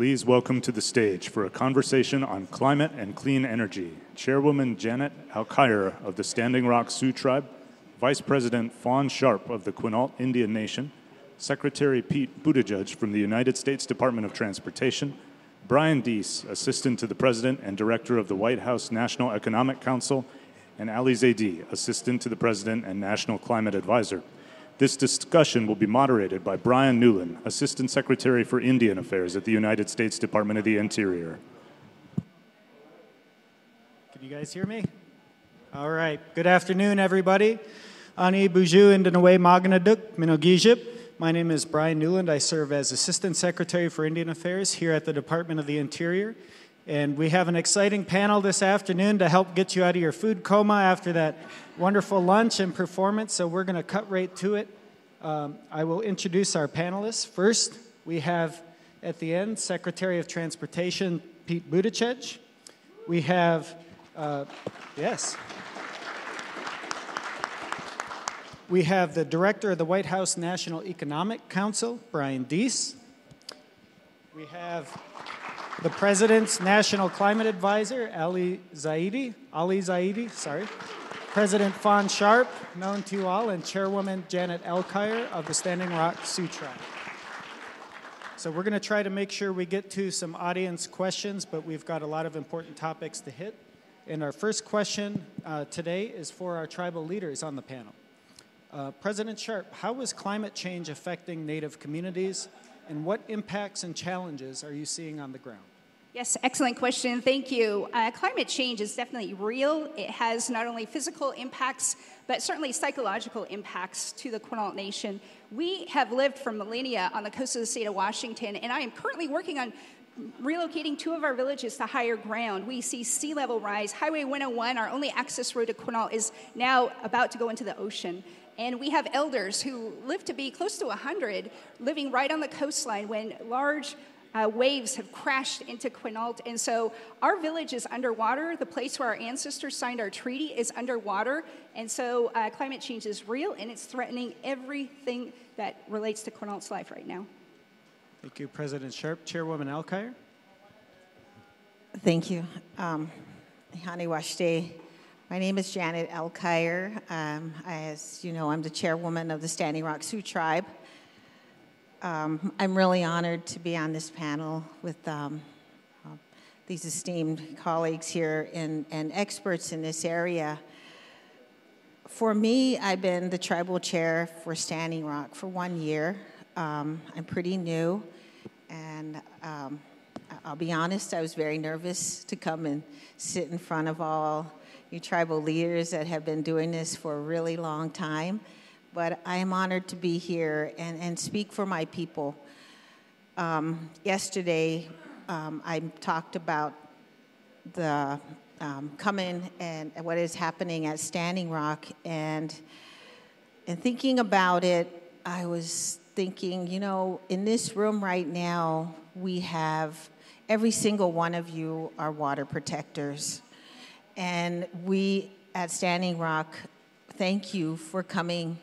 please welcome to the stage for a conversation on climate and clean energy Chairwoman Janet Alkire of the Standing Rock Sioux Tribe, Vice President Fawn Sharp of the Quinault Indian Nation, Secretary Pete Buttigieg from the United States Department of Transportation, Brian Deese, Assistant to the President and Director of the White House National Economic Council, and Ali Zaidi, Assistant to the President and National Climate Advisor. This discussion will be moderated by Bryan Newland, Assistant Secretary for Indian Affairs at the United States Department of the Interior. Can you guys hear me? All right. Good afternoon, everybody. Ani Buju Indanawe Maganaduk, Minogijip. My name is Bryan Newland. I serve as Assistant Secretary for Indian Affairs here at the Department of the Interior. And we have an exciting panel this afternoon to help get you out of your food coma after that wonderful lunch and performance. So we're going to cut right to it. Um, I will introduce our panelists. First, we have at the end Secretary of Transportation Pete Buttigieg. We have, uh, yes. We have the Director of the White House National Economic Council, Brian Deese. We have the President's National Climate Advisor, Ali Zaidi, Ali Zaidi, sorry, President Fawn Sharp, known to you all, and Chairwoman Janet Alkire of the Standing Rock Sioux Tribe. So we're going to try to make sure we get to some audience questions, but we've got a lot of important topics to hit. And our first question uh, today is for our tribal leaders on the panel. Uh, President Sharp, how is climate change affecting Native communities, and what impacts and challenges are you seeing on the ground? Yes, excellent question. Thank you. Uh, climate change is definitely real. It has not only physical impacts, but certainly psychological impacts to the Quinault Nation. We have lived for millennia on the coast of the state of Washington, and I am currently working on relocating two of our villages to higher ground. We see sea level rise. Highway 101, our only access road to Quinault, is now about to go into the ocean. And we have elders who live to be close to 100 living right on the coastline when large uh, waves have crashed into Quinault. And so our village is underwater. The place where our ancestors signed our treaty is underwater. And so uh, climate change is real and it's threatening everything that relates to Quinault's life right now. Thank you, President Sharp. Chairwoman Alkire. Thank you. Um, Hani Washte. My name is Janet Alkire. Um, as you know, I'm the chairwoman of the Standing Rock Sioux Tribe. Um, I'm really honored to be on this panel with um, uh, these esteemed colleagues here and, and experts in this area. For me, I've been the tribal chair for Standing Rock for one year. Um, I'm pretty new, and um, I'll be honest, I was very nervous to come and sit in front of all you tribal leaders that have been doing this for a really long time but I am honored to be here and, and speak for my people. Um, yesterday, um, I talked about the um, coming and what is happening at Standing Rock, and and thinking about it, I was thinking, you know, in this room right now, we have every single one of you are water protectors, and we at Standing Rock, thank you for coming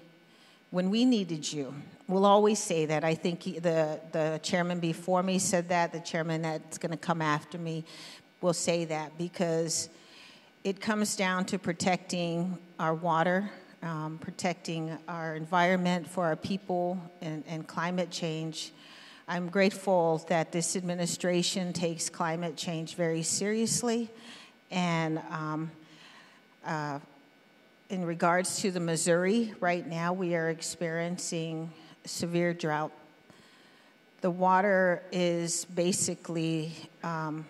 when we needed you. We'll always say that. I think the, the chairman before me said that, the chairman that's going to come after me will say that because it comes down to protecting our water, um, protecting our environment for our people, and, and climate change. I'm grateful that this administration takes climate change very seriously and um, uh, in regards to the Missouri, right now we are experiencing severe drought. The water is basically, um,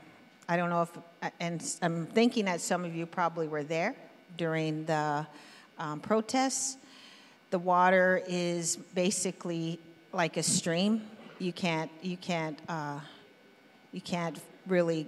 I don't know if, and I'm thinking that some of you probably were there during the um, protests. The water is basically like a stream. You can't, you can't, uh, you can't really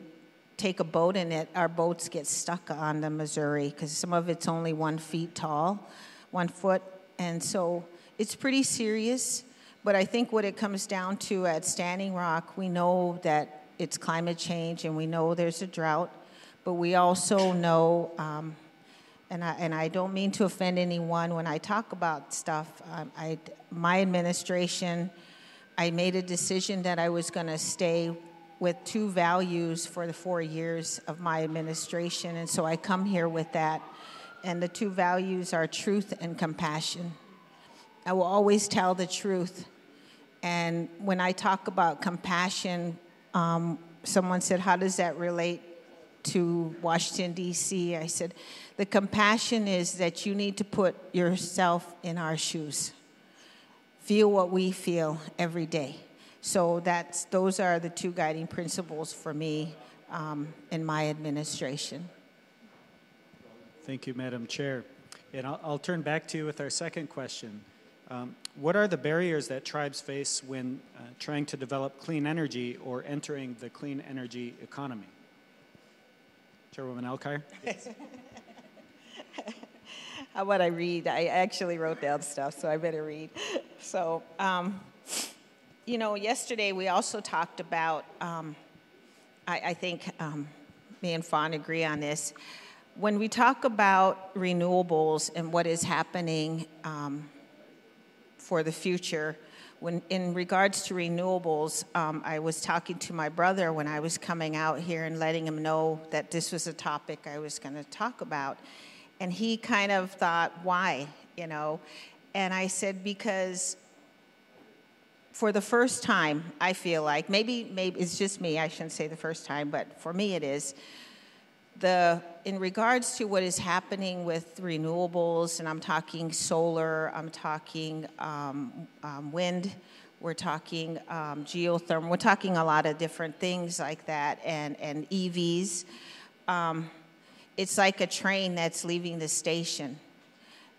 take a boat in it, our boats get stuck on the Missouri because some of it's only one feet tall, one foot. And so it's pretty serious. But I think what it comes down to at Standing Rock, we know that it's climate change and we know there's a drought, but we also know, um, and, I, and I don't mean to offend anyone when I talk about stuff, um, I, my administration, I made a decision that I was going to stay with two values for the four years of my administration, and so I come here with that. And the two values are truth and compassion. I will always tell the truth. And when I talk about compassion, um, someone said, How does that relate to Washington, D.C.? I said, The compassion is that you need to put yourself in our shoes, feel what we feel every day. So that's, those are the two guiding principles for me um, in my administration. Thank you, Madam Chair. And I'll, I'll turn back to you with our second question. Um, what are the barriers that tribes face when uh, trying to develop clean energy or entering the clean energy economy? Chairwoman Alkire? How about I read? I actually wrote down stuff, so I better read. So, um, you know, yesterday we also talked about, um, I, I, think um, me and Fawn agree on this. When we talk about renewables and what is happening um, for the future, when in regards to renewables, um, I was talking to my brother when I was coming out here and letting him know that this was a topic I was going to talk about. And he kind of thought, why? You know? And I said, because for the first time, I feel like, maybe, maybe it's just me, I shouldn't say the first time, but for me it is, the, in regards to what is happening with renewables, and I'm talking solar, I'm talking um, um, wind, we're talking um, geothermal, we're talking a lot of different things like that, and, and EVs. Um, it's like a train that's leaving the station.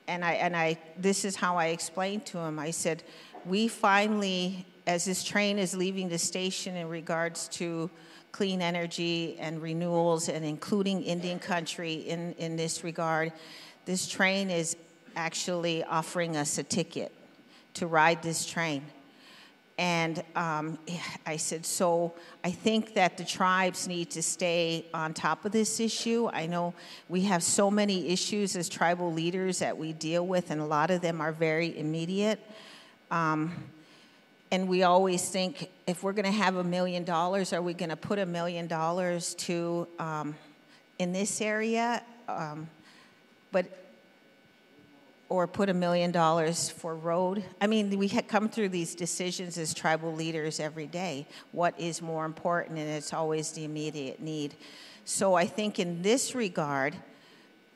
And I, and I, this is how I explained to him. I said, we finally, as this train is leaving the station in regards to clean energy and renewals and including Indian country in, in this regard, this train is actually offering us a ticket to ride this train. And um, I said, so I think that the tribes need to stay on top of this issue. I know we have so many issues as tribal leaders that we deal with, and a lot of them are very immediate. Um, and we always think if we're going to have a million dollars, are we going to put a million dollars to um, in this area? Um, but or put a million dollars for road. I mean, we come through these decisions as tribal leaders every day. What is more important, and it's always the immediate need. So I think in this regard,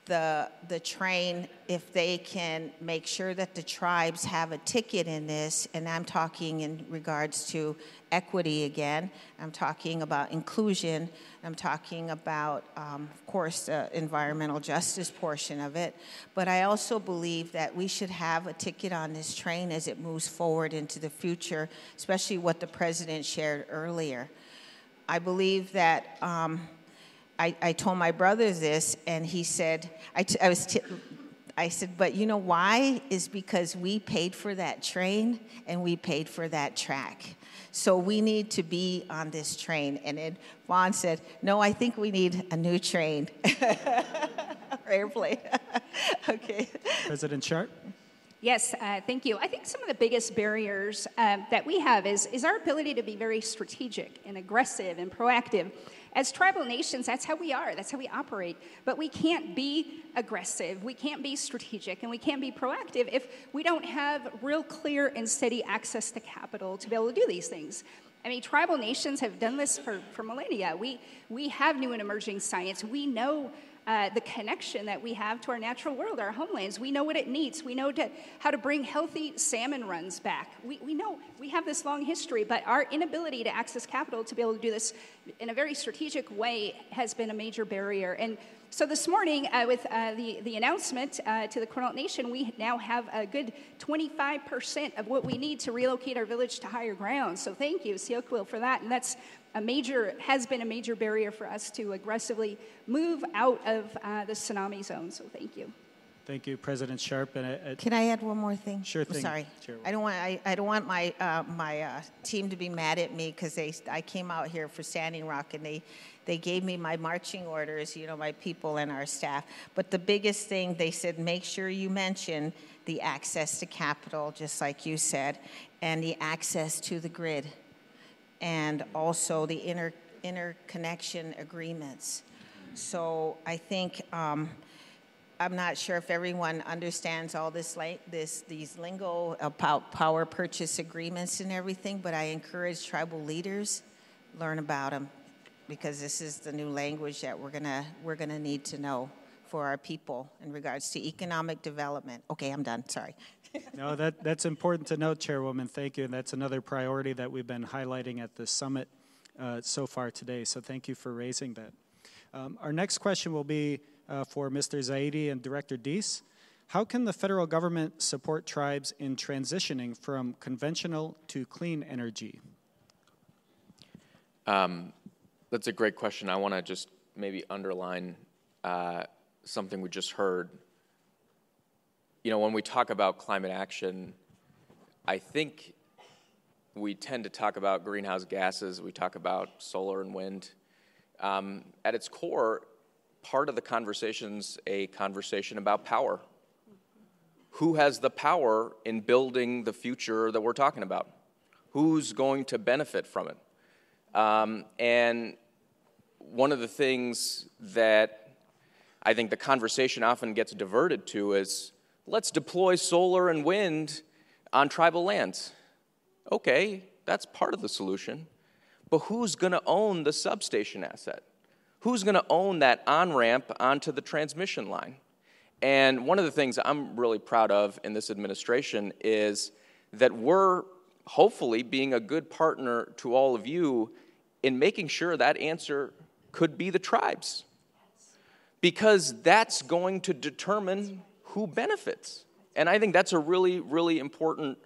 the, the train if they can make sure that the tribes have a ticket in this, and I'm talking in regards to equity again, I'm talking about inclusion, I'm talking about, um, of course, the environmental justice portion of it, but I also believe that we should have a ticket on this train as it moves forward into the future, especially what the president shared earlier. I believe that. Um, I, I told my brother this, and he said, I, t- I was, t- I said, but you know why? Is because we paid for that train and we paid for that track. So we need to be on this train. And then Fawn said, no, I think we need a new train. or Airplane. okay. President Sharp? Yes, uh, thank you. I think some of the biggest barriers uh, that we have is, is our ability to be very strategic and aggressive and proactive. As tribal nations, that's how we are, that's how we operate. But we can't be aggressive, we can't be strategic, and we can't be proactive if we don't have real clear and steady access to capital to be able to do these things. I mean, tribal nations have done this for, for millennia. We, we have new and emerging science. We know uh, the connection that we have to our natural world, our homelands. We know what it needs. We know to, how to bring healthy salmon runs back. We, we know we have this long history, but our inability to access capital to be able to do this in a very strategic way has been a major barrier. And so this morning, uh, with uh, the, the announcement uh, to the Quinault Nation, we now have a good 25% of what we need to relocate our village to higher ground. So thank you, Seokwil, for that. And that's a major, has been a major barrier for us to aggressively move out of uh, the tsunami zone. So thank you. Thank you, President Sharp. And I, I, can I add one more thing? Sure thing. I'm sorry, I don't want I, I don't want my uh, my uh, team to be mad at me because they I came out here for Standing Rock and they they gave me my marching orders, you know, my people and our staff. But the biggest thing they said, make sure you mention the access to capital, just like you said, and the access to the grid and also the inter, interconnection agreements. So I think um, I'm not sure if everyone understands all this, this these lingo about power purchase agreements and everything, but I encourage tribal leaders learn about them because this is the new language that we're gonna we're gonna need to know for our people in regards to economic development. Okay, I'm done. Sorry. no, that, that's important to note, Chairwoman. Thank you. And that's another priority that we've been highlighting at the summit uh, so far today. So thank you for raising that. Um, our next question will be uh, for Mr. Zaidi and Director Deese. How can the federal government support tribes in transitioning from conventional to clean energy? Um, that's a great question. I want to just maybe underline uh, something we just heard. You know, when we talk about climate action, I think we tend to talk about greenhouse gases, we talk about solar and wind. Um, at its core, part of the conversation's a conversation about power. Who has the power in building the future that we're talking about? Who's going to benefit from it? Um, and one of the things that I think the conversation often gets diverted to is let's deploy solar and wind on tribal lands. Okay, that's part of the solution. But who's going to own the substation asset? Who's going to own that on ramp onto the transmission line? And one of the things I'm really proud of in this administration is that we're hopefully being a good partner to all of you in making sure that answer could be the tribes because that's going to determine who benefits. And I think that's a really, really important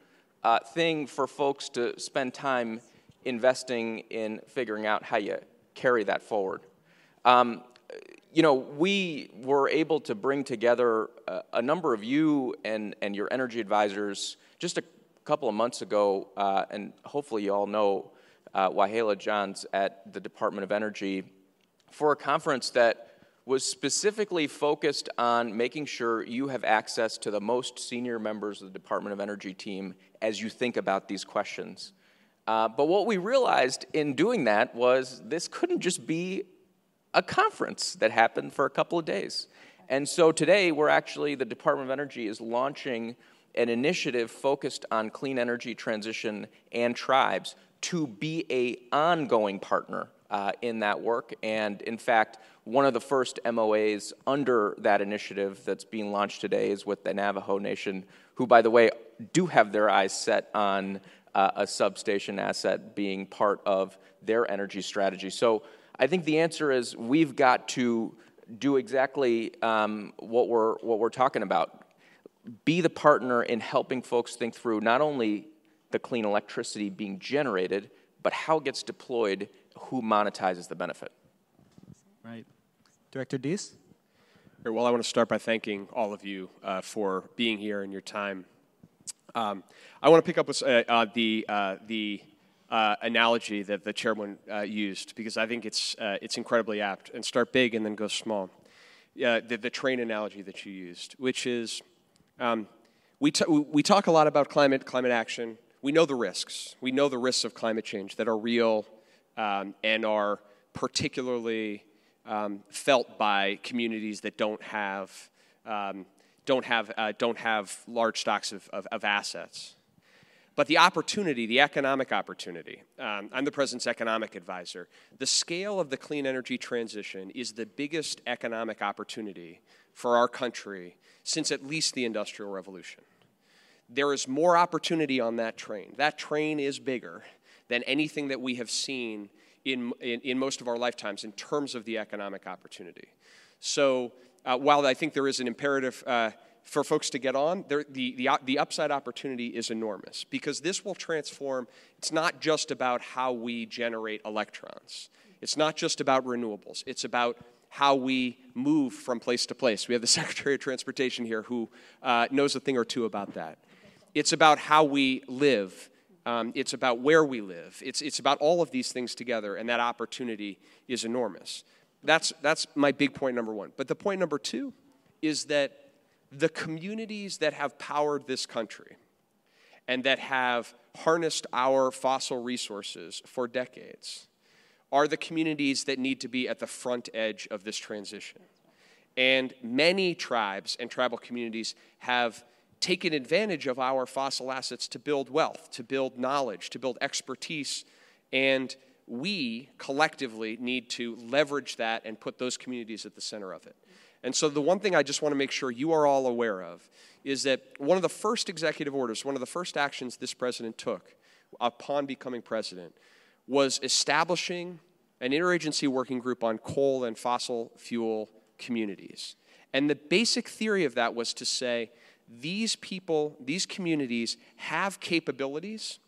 uh, thing for folks to spend time investing in figuring out how you carry that forward. Um, you know, we were able to bring together a, a, number of you and, and your energy advisors just a couple of months ago, uh, and hopefully you all know uh, Wahleah Johns at the Department of Energy, for a conference that was specifically focused on making sure you have access to the most senior members of the Department of Energy team as you think about these questions. Uh, but what we realized in doing that was this couldn't just be a conference that happened for a couple of days. And so today, we're actually, the Department of Energy is launching an initiative focused on clean energy transition and tribes to be a ongoing partner uh, in that work. And in fact, one of the first MOAs under that initiative that's being launched today is with the Navajo Nation, who, by the way, do have their eyes set on uh, a substation asset being part of their energy strategy. So I think the answer is we've got to do exactly um, what we're what we're talking about. Be the partner in helping folks think through not only the clean electricity being generated, but how it gets deployed who monetizes the benefit. Right. Director Deese? Well, I want to start by thanking all of you uh, for being here and your time. Um, I want to pick up with uh, uh, the, uh, the uh, analogy that the chairman uh, used because I think it's, it's incredibly apt and start big and then go small. the, the train analogy that you used, which is um, we, t- we talk a lot about climate, climate action. We know the risks. We know the risks of climate change that are real um, and are particularly um, felt by communities that don't have, um, don't have, uh, don't have large stocks of, of, of, assets. But the opportunity, the economic opportunity, um, I'm the president's economic advisor. The scale of the clean energy transition is the biggest economic opportunity for our country since at least the Industrial Revolution. There is more opportunity on that train. That train is bigger than anything that we have seen in, in, in most of our lifetimes in terms of the economic opportunity. So uh, while I think there is an imperative uh, for folks to get on, the, the, the upside opportunity is enormous because this will transform. It's not just about how we generate electrons, it's not just about renewables, it's about how we move from place to place. We have the Secretary of Transportation here who uh, knows a thing or two about that. It's about how we live um, it's about where we live. It's, it's about all of these things together, and that opportunity is enormous. That's, that's my big point number one. But the point number two is that the communities that have powered this country and that have harnessed our fossil resources for decades are the communities that need to be at the front edge of this transition. And many tribes and tribal communities have taken advantage of our fossil assets to build wealth, to build knowledge, to build expertise. And we collectively need to leverage that and put those communities at the center of it. And so, the one thing I just want to make sure you are all aware of is that one of the first executive orders, one of the first actions this president took upon becoming president was establishing an interagency working group on coal and fossil fuel communities. And the basic theory of that was to say these people, these communities have capabilities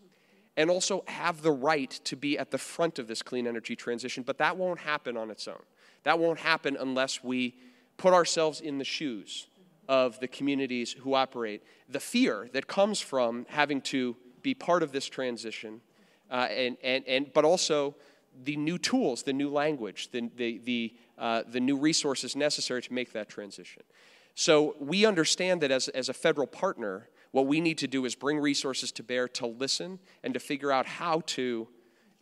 and also have the right to be at the front of this clean energy transition, but that won't happen on its own. That won't happen unless we put ourselves in the shoes of the communities who operate. The fear that comes from having to be part of this transition, uh, and, and, and, but also the new tools, the new language, the, the, the, uh, the new resources necessary to make that transition. So we understand that as, as a federal partner, what we need to do is bring resources to bear to listen and to figure out how to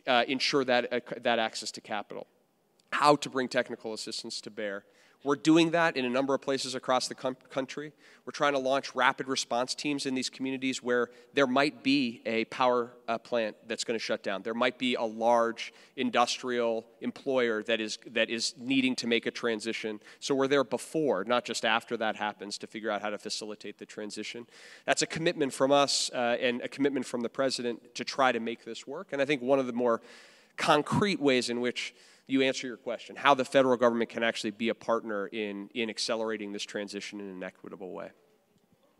uh, ensure that, uh, that access to capital, how to bring technical assistance to bear, we're doing that in a number of places across the country. We're trying to launch rapid response teams in these communities where there might be a power uh, plant that's going to shut down. There might be a large industrial employer that is, that is needing to make a transition. So we're there before, not just after that happens, to figure out how to facilitate the transition. That's a commitment from us uh, and a commitment from the president to try to make this work. And I think one of the more concrete ways in which you answer your question how the federal government can actually be a partner in, in accelerating this transition in an equitable way.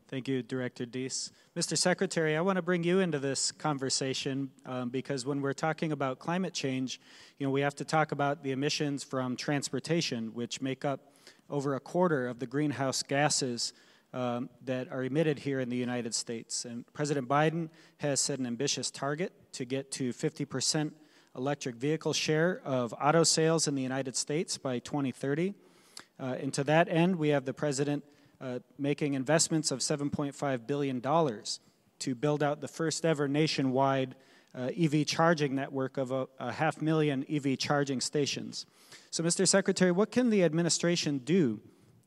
Thank you, Director Deese. Mr. Secretary, I want to bring you into this conversation um, because when we're talking about climate change, you know, we have to talk about the emissions from transportation, which make up over a quarter of the greenhouse gases um, that are emitted here in the United States. And President Biden has set an ambitious target to get to 50 percent electric vehicle share of auto sales in the United States by 2030. Uh, and to that end, we have the president uh, making investments of $7.5 billion to build out the first ever nationwide uh, EV charging network of a, a, half million EV charging stations. So, Mr. Secretary, what can the administration do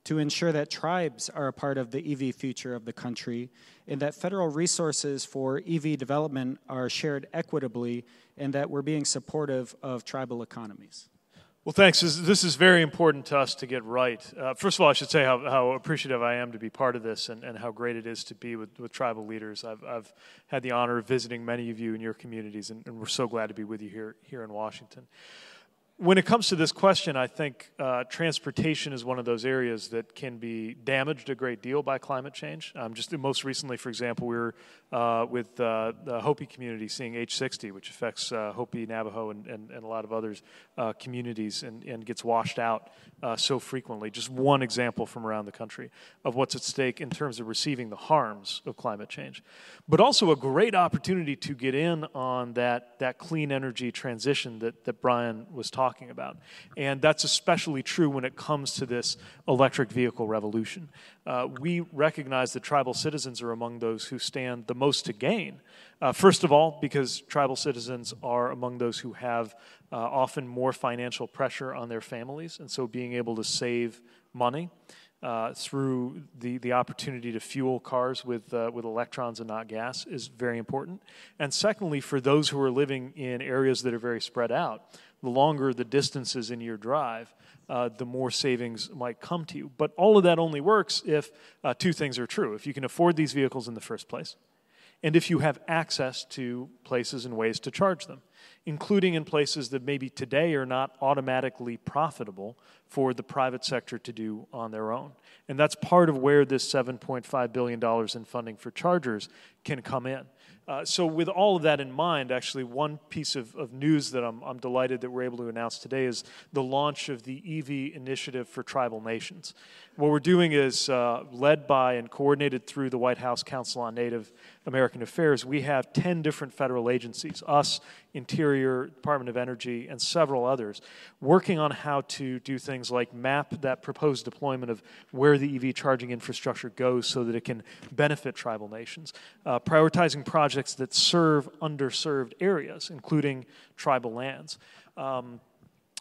to ensure that tribes are a part of the EV future of the country and that federal resources for EV development are shared equitably and that we're being supportive of tribal economies. Well, thanks. This, is very important to us to get right. Uh, first of all, I should say how, how, appreciative I am to be part of this and, and how great it is to be with, with tribal leaders. I've, I've, had the honor of visiting many of you in your communities, and, and we're so glad to be with you here, here in Washington when it comes to this question, I think uh, transportation is one of those areas that can be damaged a great deal by climate change. Um, just most recently, for example, we were uh, with uh, the Hopi community seeing H60, which affects uh, Hopi, Navajo, and, and, and, a lot of others uh, communities and, and gets washed out uh, so frequently. Just one example from around the country of what's at stake in terms of receiving the harms of climate change. But also a great opportunity to get in on that, that clean energy transition that, that Brian was talking talking about. And that's especially true when it comes to this electric vehicle revolution. Uh, we recognize that tribal citizens are among those who stand the most to gain. Uh, first of all, because tribal citizens are among those who have uh, often more financial pressure on their families, and so being able to save money. Uh, through the, the opportunity to fuel cars with, uh, with electrons and not gas is very important. And secondly, for those who are living in areas that are very spread out, the longer the distances in your drive, uh, the more savings might come to you. But all of that only works if uh, two things are true. If you can afford these vehicles in the first place, and if you have access to places and ways to charge them, including in places that maybe today are not automatically profitable for the private sector to do on their own. And that's part of where this $7.5 billion in funding for chargers can come in. Uh, so, with all of that in mind, actually, one piece of, of news that I'm, I'm, delighted that we're able to announce today is the launch of the EV Initiative for Tribal Nations. What we're doing is uh, led by and coordinated through the White House Council on Native American Affairs. We have 10 different federal agencies, us, Interior. Department of Energy, and several others, working on how to do things like map that proposed deployment of where the EV charging infrastructure goes so that it can benefit tribal nations, uh, prioritizing projects that serve underserved areas, including tribal lands. Um,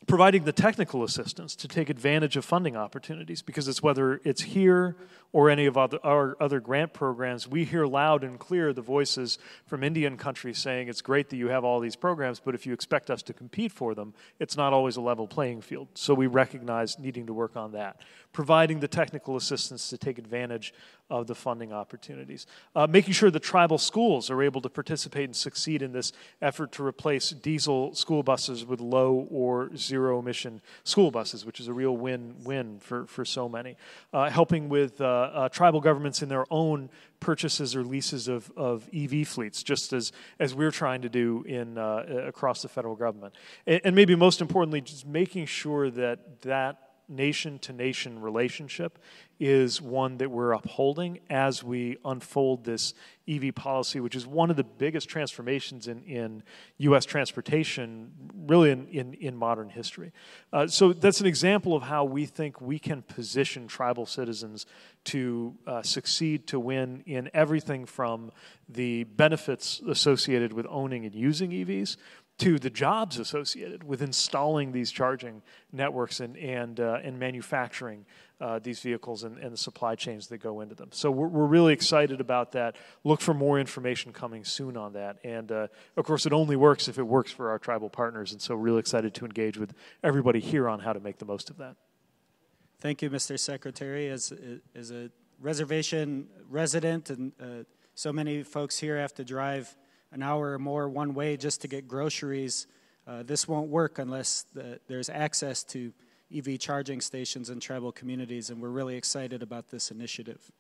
providing the technical assistance to take advantage of funding opportunities because it's whether it's here or any of our other grant programs, we hear loud and clear the voices from Indian countries saying it's great that you have all these programs, but if you expect us to compete for them, it's not always a level playing field. So we recognize needing to work on that. Providing the technical assistance to take advantage of the funding opportunities. Uh, making sure the tribal schools are able to participate and succeed in this effort to replace diesel school buses with low or zero emission school buses, which is a real win win for, for so many. Uh, helping with uh, uh, tribal governments in their own purchases or leases of, of EV fleets, just as, as we're trying to do in, uh, across the federal government. And, and maybe most importantly, just making sure that that nation to nation relationship is one that we're upholding as we unfold this EV policy, which is one of the biggest transformations in, in U.S. transportation, really in, in, in modern history. Uh, so that's an example of how we think we can position tribal citizens to uh, succeed, to win in everything from the benefits associated with owning and using EVs to the jobs associated with installing these charging networks and, and, uh, and manufacturing uh, these vehicles and, and, the supply chains that go into them. So we're, we're, really excited about that. Look for more information coming soon on that. And uh, of course, it only works if it works for our tribal partners. And so, really excited to engage with everybody here on how to make the most of that. Thank you, Mr. Secretary. As, as a reservation resident, and uh, so many folks here have to drive an hour or more one way just to get groceries. Uh, this won't work unless the, there's access to EV charging stations in tribal communities, and we're really excited about this initiative.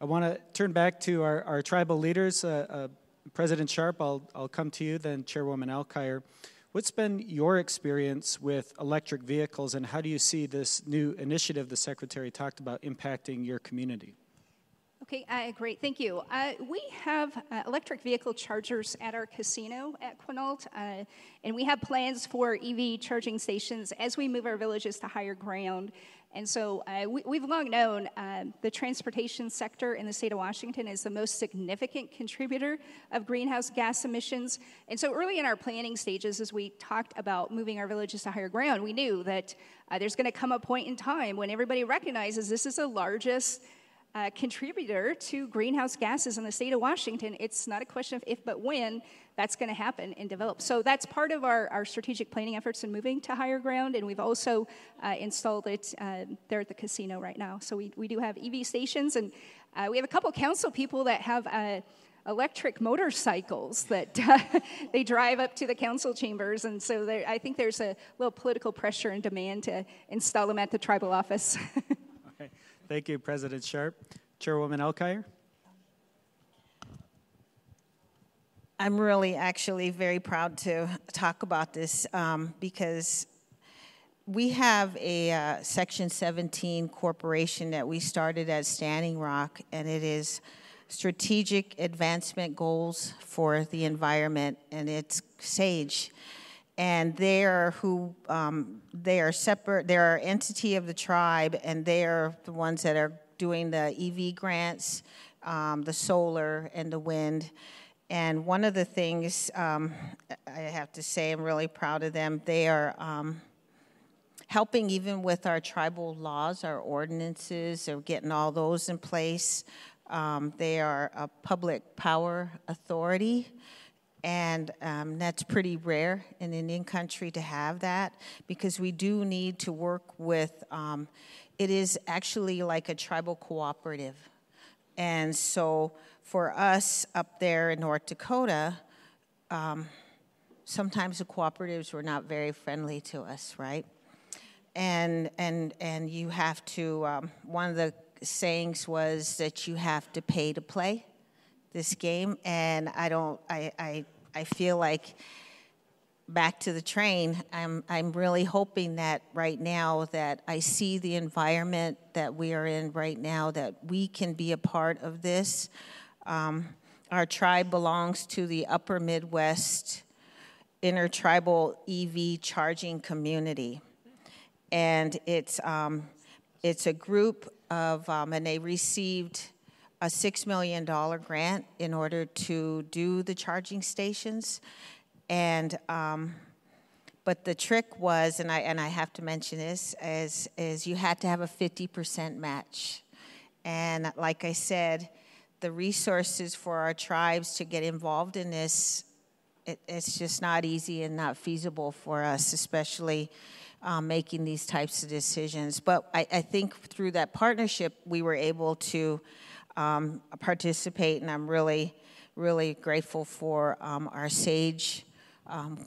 I want to turn back to our, our tribal leaders. Uh, uh, President Sharp, I'll, I'll come to you, then Chairwoman Alkire. What's been your experience with electric vehicles, and how do you see this new initiative the Secretary talked about impacting your community? Okay, uh, great, thank you. Uh, we have uh, electric vehicle chargers at our casino at Quinault, uh, and we have plans for EV charging stations as we move our villages to higher ground. And so uh, we, have long known uh, the transportation sector in the state of Washington is the most significant contributor of greenhouse gas emissions. And so early in our planning stages, as we talked about moving our villages to higher ground, we knew that there's going to come a point in time when everybody recognizes this is the largest uh, contributor to greenhouse gases in the state of Washington. It's not a question of if, but when that's going to happen and develop. So that's part of our, our strategic planning efforts in moving to higher ground, and we've also uh, installed it uh, there at the casino right now. So we, we do have EV stations, and uh, we have a couple council people that have uh, electric motorcycles that uh, they drive up to the council chambers. And so I think there's a little political pressure and demand to install them at the tribal office. Thank you, President Sharp. Chairwoman Alkire. I'm really actually very proud to talk about this um, because we have a uh, Section 17 corporation that we started at Standing Rock, and it is strategic advancement goals for the environment, and it's SAGE and they are who um, they are separate. They are entity of the tribe, and they are the ones that are doing the EV grants, um, the solar, and the wind. And one of the things um, I have to say, I'm really proud of them. They are um, helping even with our tribal laws, our ordinances, or getting all those in place. Um, they are a public power authority and um, that's pretty rare in Indian country to have that because we do need to work with, um, it is actually like a tribal cooperative. And so for us up there in North Dakota, um, sometimes the cooperatives were not very friendly to us, right? And, and, and you have to, um, one of the sayings was that you have to pay to play this game, and I don't. I I, I feel like back to the train. I'm I'm really hoping that right now that I see the environment that we are in right now that we can be a part of this. Um, our tribe belongs to the Upper Midwest intertribal EV charging community. And it's, um, it's a group of, um, and they received a $6 million grant in order to do the charging stations. And, um, but the trick was, and I, and I have to mention this, is, is you had to have a 50% match. And like I said, the resources for our tribes to get involved in this, it, it's just not easy and not feasible for us, especially um, making these types of decisions. But I, I, think through that partnership, we were able to um, participate, and I'm really, really grateful for um, our SAGE. Um,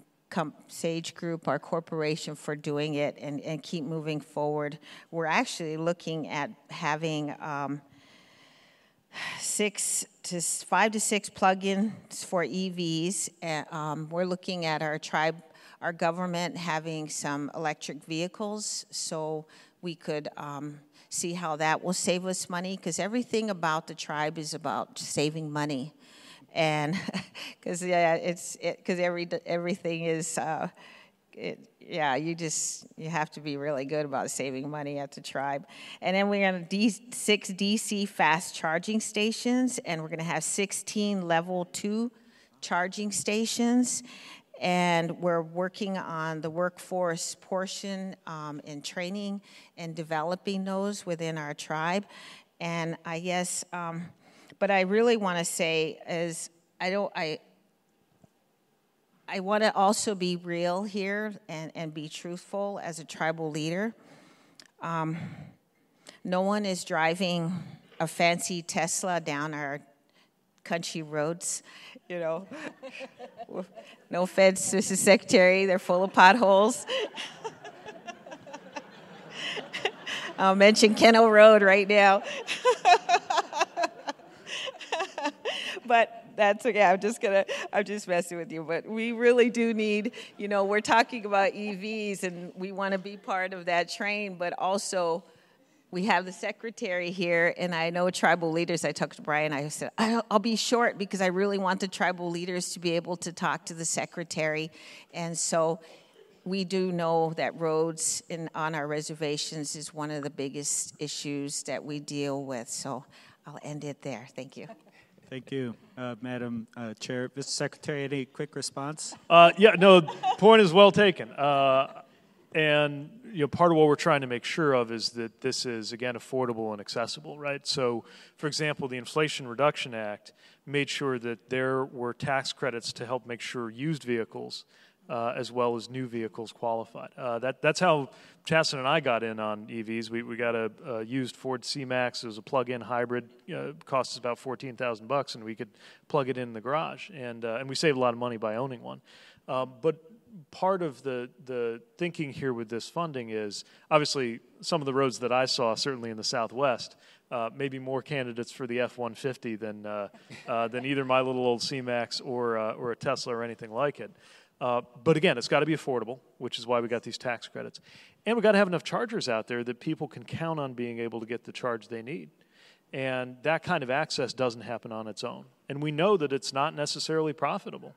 Sage Group, our corporation, for doing it and, and keep moving forward. We're actually looking at having um, six to five to six plugins for EVs. And, um, we're looking at our tribe, our government having some electric vehicles, so we could um, see how that will save us money. Because everything about the tribe is about saving money, and because yeah, it's because it, every everything is. Uh, it, yeah, you just you have to be really good about saving money at the tribe. And then we're to D, six DC fast charging stations, and we're to have 16 level two charging stations. And we're working on the workforce portion um, and training and developing those within our tribe. And I guess, um, but I really want to say is I don't I I want to also be real here and, and be truthful as a tribal leader. Um, no one is driving a fancy Tesla down our country roads, you know. no offense, Mrs. Secretary, they're full of potholes. I'll mention Kennel Road right now. but that's okay. I'm just gonna, I'm just messing with you. But we really do need, you know, we're talking about EVs and we want to be part of that train, but also we have the secretary here, and I know tribal leaders. I talked to Brian. I said I'll be short because I really want the tribal leaders to be able to talk to the secretary, and so we do know that roads in, on our reservations is one of the biggest issues that we deal with. So I'll end it there. Thank you. Thank you, uh, Madam uh, Chair. Mr. Secretary, any quick response? Uh, yeah, no, point is well taken. Uh, and you know, part of what we're trying to make sure of is that this is again affordable and accessible, right? So, for example, the Inflation Reduction Act made sure that there were tax credits to help make sure used vehicles uh, as well as new vehicles qualified. Uh, that, that's how Chasten and I got in on EVs. We, we got a, a used Ford C-Max. It was a plug-in hybrid. It cost us about 14000 bucks, and we could plug it in the garage. And, uh, and we saved a lot of money by owning one. Um, but part of the, the thinking here with this funding is obviously some of the roads that I saw, certainly in the Southwest, uh, maybe more candidates for the F 150 than, uh, uh, than either my little old C Max or, uh, or a Tesla or anything like it. Uh, but again, it's got to be affordable, which is why we got these tax credits. And we got to have enough chargers out there that people can count on being able to get the charge they need. And that kind of access doesn't happen on its own. And we know that it's not necessarily profitable.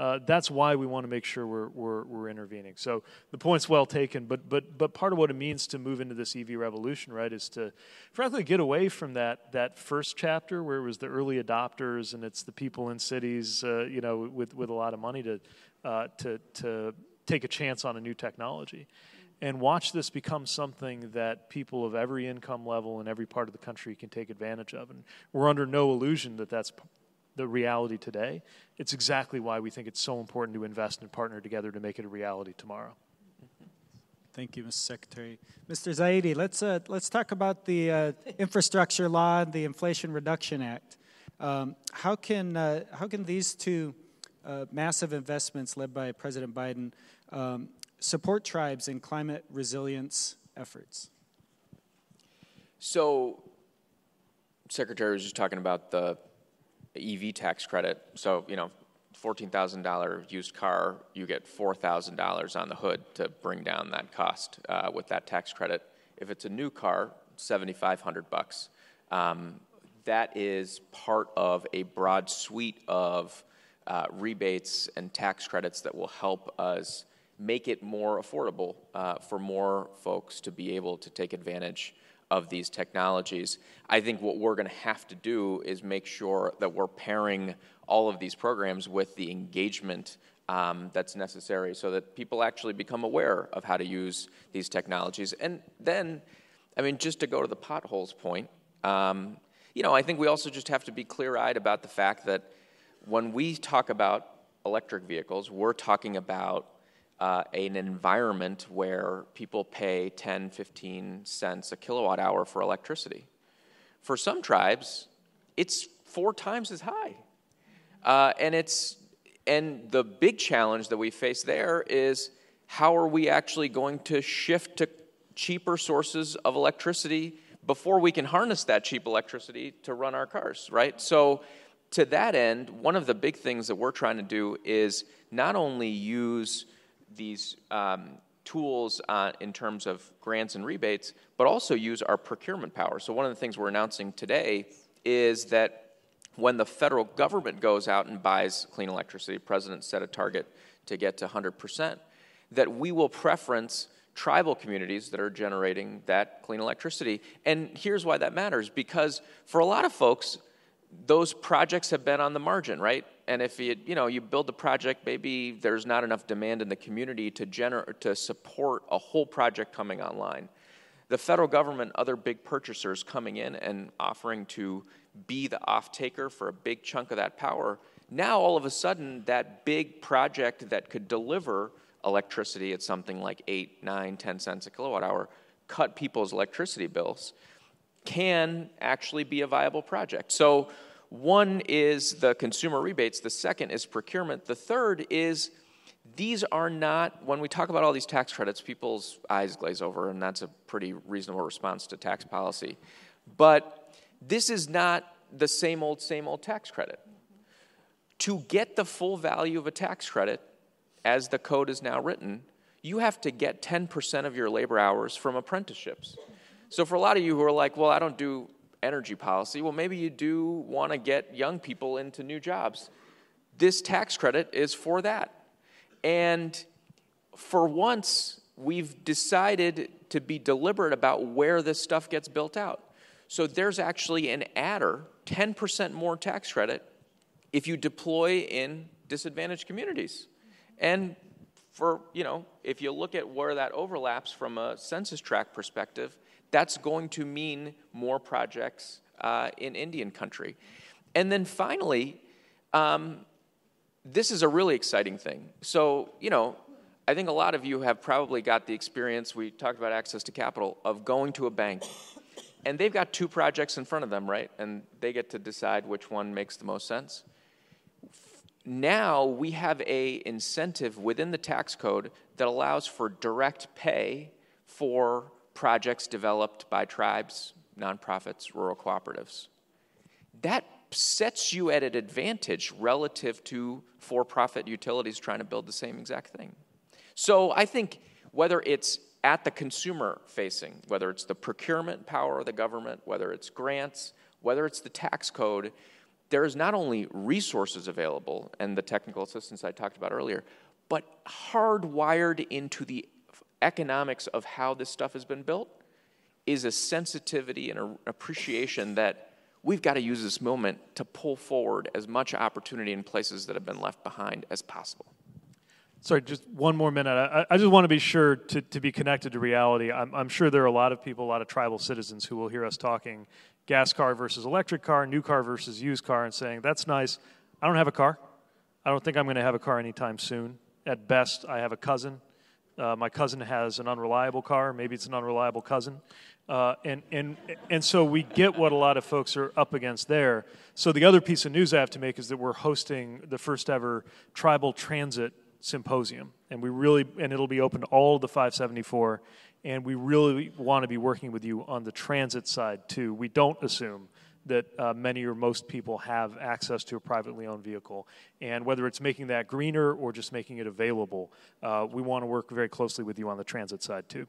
Uh, that's why we want to make sure we're, we're, we're, intervening. So the point's well taken, but, but, but part of what it means to move into this EV revolution, right, is to frankly get away from that, that first chapter where it was the early adopters and it's the people in cities, uh, you know, with, with a lot of money to, uh, to, to take a chance on a new technology. And watch this become something that people of every income level in every part of the country can take advantage of. And we're under no illusion that that's the reality today. It's exactly why we think it's so important to invest and partner together to make it a reality tomorrow. Thank you, Mr. Secretary. Mr. Zaidi, let's, uh, let's talk about the uh, infrastructure law and the Inflation Reduction Act. Um, how, can, uh, how can these two uh, massive investments led by President Biden um, support tribes in climate resilience efforts? So, Secretary was just talking about the EV tax credit. So, you know, $14,000 used car, you get $4,000 on the hood to bring down that cost uh, with that tax credit. If it's a new car, 7,500 bucks. Um, that is part of a broad suite of uh, rebates and tax credits that will help us make it more affordable uh, for more folks to be able to take advantage of these technologies. I think what we're going to have to do is make sure that we're pairing all of these programs with the engagement um, that's necessary so that people actually become aware of how to use these technologies. And then, I mean, just to go to the potholes point, um, you know, I think we also just have to be clear eyed about the fact that when we talk about electric vehicles, we're talking about uh, an environment where people pay 10, 15 cents a kilowatt hour for electricity. For some tribes, it's four times as high. Uh, and it's and the big challenge that we face there is how are we actually going to shift to cheaper sources of electricity before we can harness that cheap electricity to run our cars, right? So, to that end, one of the big things that we're trying to do is not only use these um, tools uh, in terms of grants and rebates, but also use our procurement power. So, one of the things we're announcing today is that when the federal government goes out and buys clean electricity, the president set a target to get to 100%, that we will preference tribal communities that are generating that clean electricity. And here's why that matters because for a lot of folks, those projects have been on the margin, right? And if you, you know, you build the project, maybe there's not enough demand in the community to, gener- to support a whole project coming online. The federal government, other big purchasers coming in and offering to be the off taker for a big chunk of that power, now all of a sudden that big project that could deliver electricity at something like 8, nine, ten cents a kilowatt hour, cut people's electricity bills, can actually be a viable project. So, one is the consumer rebates, the second is procurement, the third is these are not, when we talk about all these tax credits, people's eyes glaze over, and that's a pretty reasonable response to tax policy. But this is not the same old, same old tax credit. To get the full value of a tax credit, as the code is now written, you have to get 10% of your labor hours from apprenticeships. So, for a lot of you who are like, well, I don't do energy policy, well, maybe you do want to get young people into new jobs. This tax credit is for that. And for once, we've decided to be deliberate about where this stuff gets built out. So there's actually an adder, 10% more tax credit if you deploy in disadvantaged communities. And for, you know, if you look at where that overlaps from a census tract perspective, that's going to mean more projects uh, in Indian country. And then finally, um, this is a really exciting thing. So, you know, I think a lot of you have probably got the experience, we talked about access to capital, of going to a bank and they've got two projects in front of them, right? And they get to decide which one makes the most sense. Now we have a incentive within the tax code that allows for direct pay for projects developed by tribes, nonprofits, rural cooperatives. That sets you at an advantage relative to for-profit utilities trying to build the same exact thing. So I think whether it's at the consumer facing, whether it's the procurement power of the government, whether it's grants, whether it's the tax code, there is not only resources available and the technical assistance I talked about earlier, but hardwired into the economics of how this stuff has been built is a sensitivity and an appreciation that we've got to use this moment to pull forward as much opportunity in places that have been left behind as possible. Sorry, just one more minute. I, I, just want to be sure to, to be connected to reality. I'm, I'm sure there are a lot of people, a lot of tribal citizens who will hear us talking gas car versus electric car, new car versus used car, and saying, that's nice. I don't have a car. I don't think I'm going to have a car anytime soon. At best, I have a cousin. Uh, my cousin has an unreliable car. Maybe it's an unreliable cousin. Uh, and, and, and so we get what a lot of folks are up against there. So the other piece of news I have to make is that we're hosting the first ever tribal transit symposium, and we really and it'll be open to all the 574, and we really want to be working with you on the transit side too. We don't assume that uh, many or most people have access to a privately owned vehicle, and whether it's making that greener or just making it available, uh, we want to work very closely with you on the transit side too.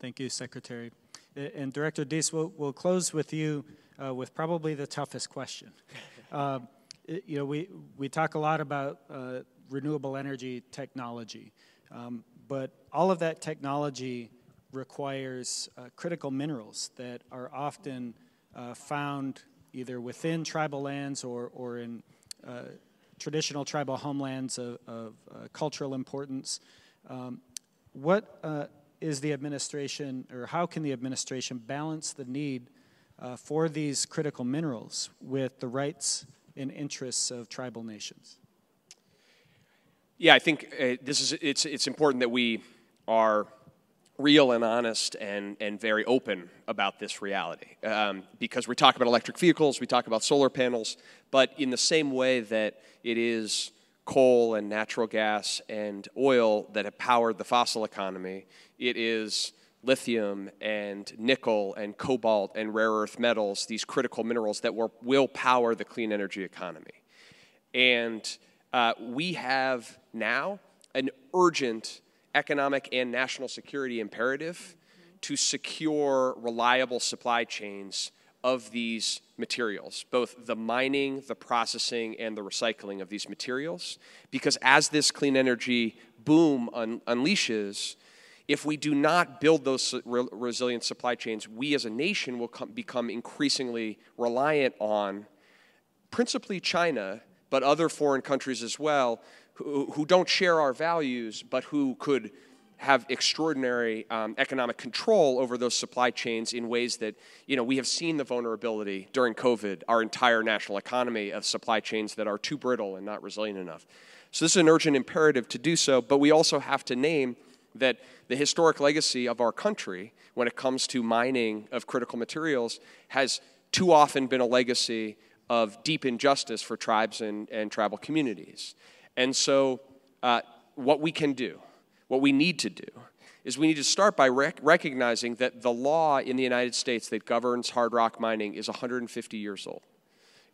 Thank you, Secretary. And Director Deese, we'll, we'll close with you uh, with probably the toughest question. It, you know, we, we talk a lot about uh, renewable energy technology, um, but all of that technology requires uh, critical minerals that are often uh, found either within tribal lands or, or in uh, traditional tribal homelands of, of uh, cultural importance. Um, what uh, is the administration, or how can the administration balance the need uh, for these critical minerals with the rights and interests of tribal nations? Yeah, I think uh, this is it's it's important that we are real and honest and, and very open about this reality. Um, because we talk about electric vehicles, we talk about solar panels, but in the same way that it is coal and natural gas and oil that have powered the fossil economy, it is lithium and nickel and cobalt and rare earth metals, these critical minerals that will, will power the clean energy economy. And uh, we have now an urgent economic and national security imperative to secure reliable supply chains of these materials, both the mining, the processing, and the recycling of these materials. Because as this clean energy boom un- unleashes, if we do not build those re- resilient supply chains, we as a nation will com- become increasingly reliant on principally China, but other foreign countries as well, who, who don't share our values, but who could have extraordinary um, economic control over those supply chains in ways that, you know, we have seen the vulnerability during COVID, our entire national economy of supply chains that are too brittle and not resilient enough. So this is an urgent imperative to do so, but we also have to name that the historic legacy of our country when it comes to mining of critical materials has too often been a legacy of deep injustice for tribes and, and tribal communities. And so, uh, what we can do, what we need to do, is we need to start by rec- recognizing that the law in the United States that governs hard rock mining is 150 years old.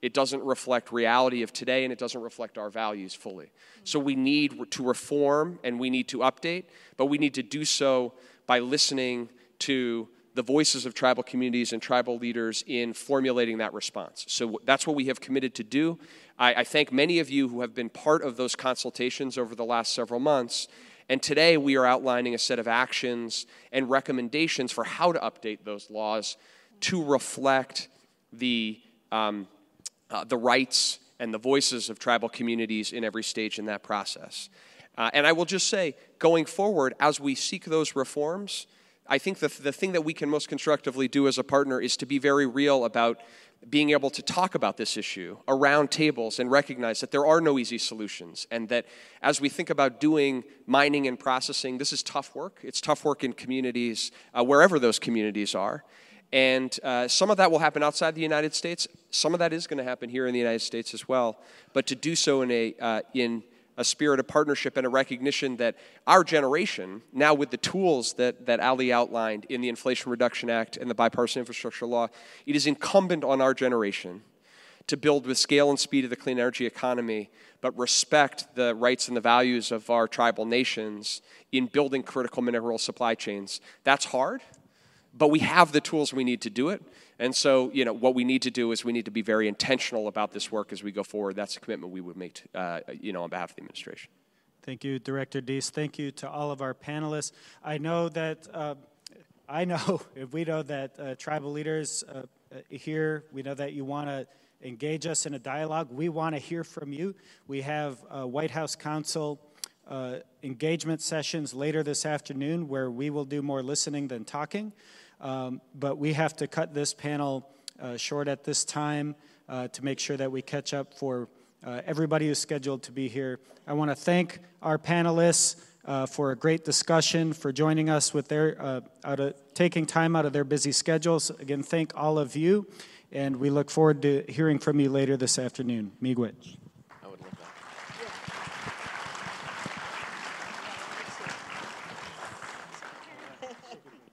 It doesn't reflect reality of today and it doesn't reflect our values fully. So we need to reform and we need to update, but we need to do so by listening to the voices of tribal communities and tribal leaders in formulating that response. So that's what we have committed to do. I, I, thank many of you who have been part of those consultations over the last several months. And today we are outlining a set of actions and recommendations for how to update those laws to reflect the, um, uh, the rights and the voices of tribal communities in every stage in that process. Uh, and I will just say, going forward, as we seek those reforms, I think the, the thing that we can most constructively do as a partner is to be very real about being able to talk about this issue around tables and recognize that there are no easy solutions. And that as we think about doing mining and processing, this is tough work. It's tough work in communities, uh, wherever those communities are. And uh, some of that will happen outside the United States. Some of that is going to happen here in the United States as well. But to do so in a, uh, in a spirit of partnership and a recognition that our generation, now with the tools that, that Ali outlined in the Inflation Reduction Act and the Bipartisan Infrastructure Law, it is incumbent on our generation to build with scale and speed of the clean energy economy, but respect the rights and the values of our tribal nations in building critical mineral supply chains. That's hard, but we have the tools we need to do it. And so, you know, what we need to do is we need to be very intentional about this work as we go forward. That's a commitment we would make, to, uh, you know, on behalf of the administration. Thank you, Director Deese. Thank you to all of our panelists. I know that, uh, I know, we know that uh, tribal leaders uh, here, we know that you want to engage us in a dialogue. We want to hear from you. We have White House Council. uh, engagement sessions later this afternoon where we will do more listening than talking. Um, but we have to cut this panel uh, short at this time uh, to make sure that we catch up for uh, everybody who's scheduled to be here. I want to thank our panelists uh, for a great discussion, for joining us with their uh, out of taking time out of their busy schedules. Again, thank all of you, and we look forward to hearing from you later this afternoon. Miigwech.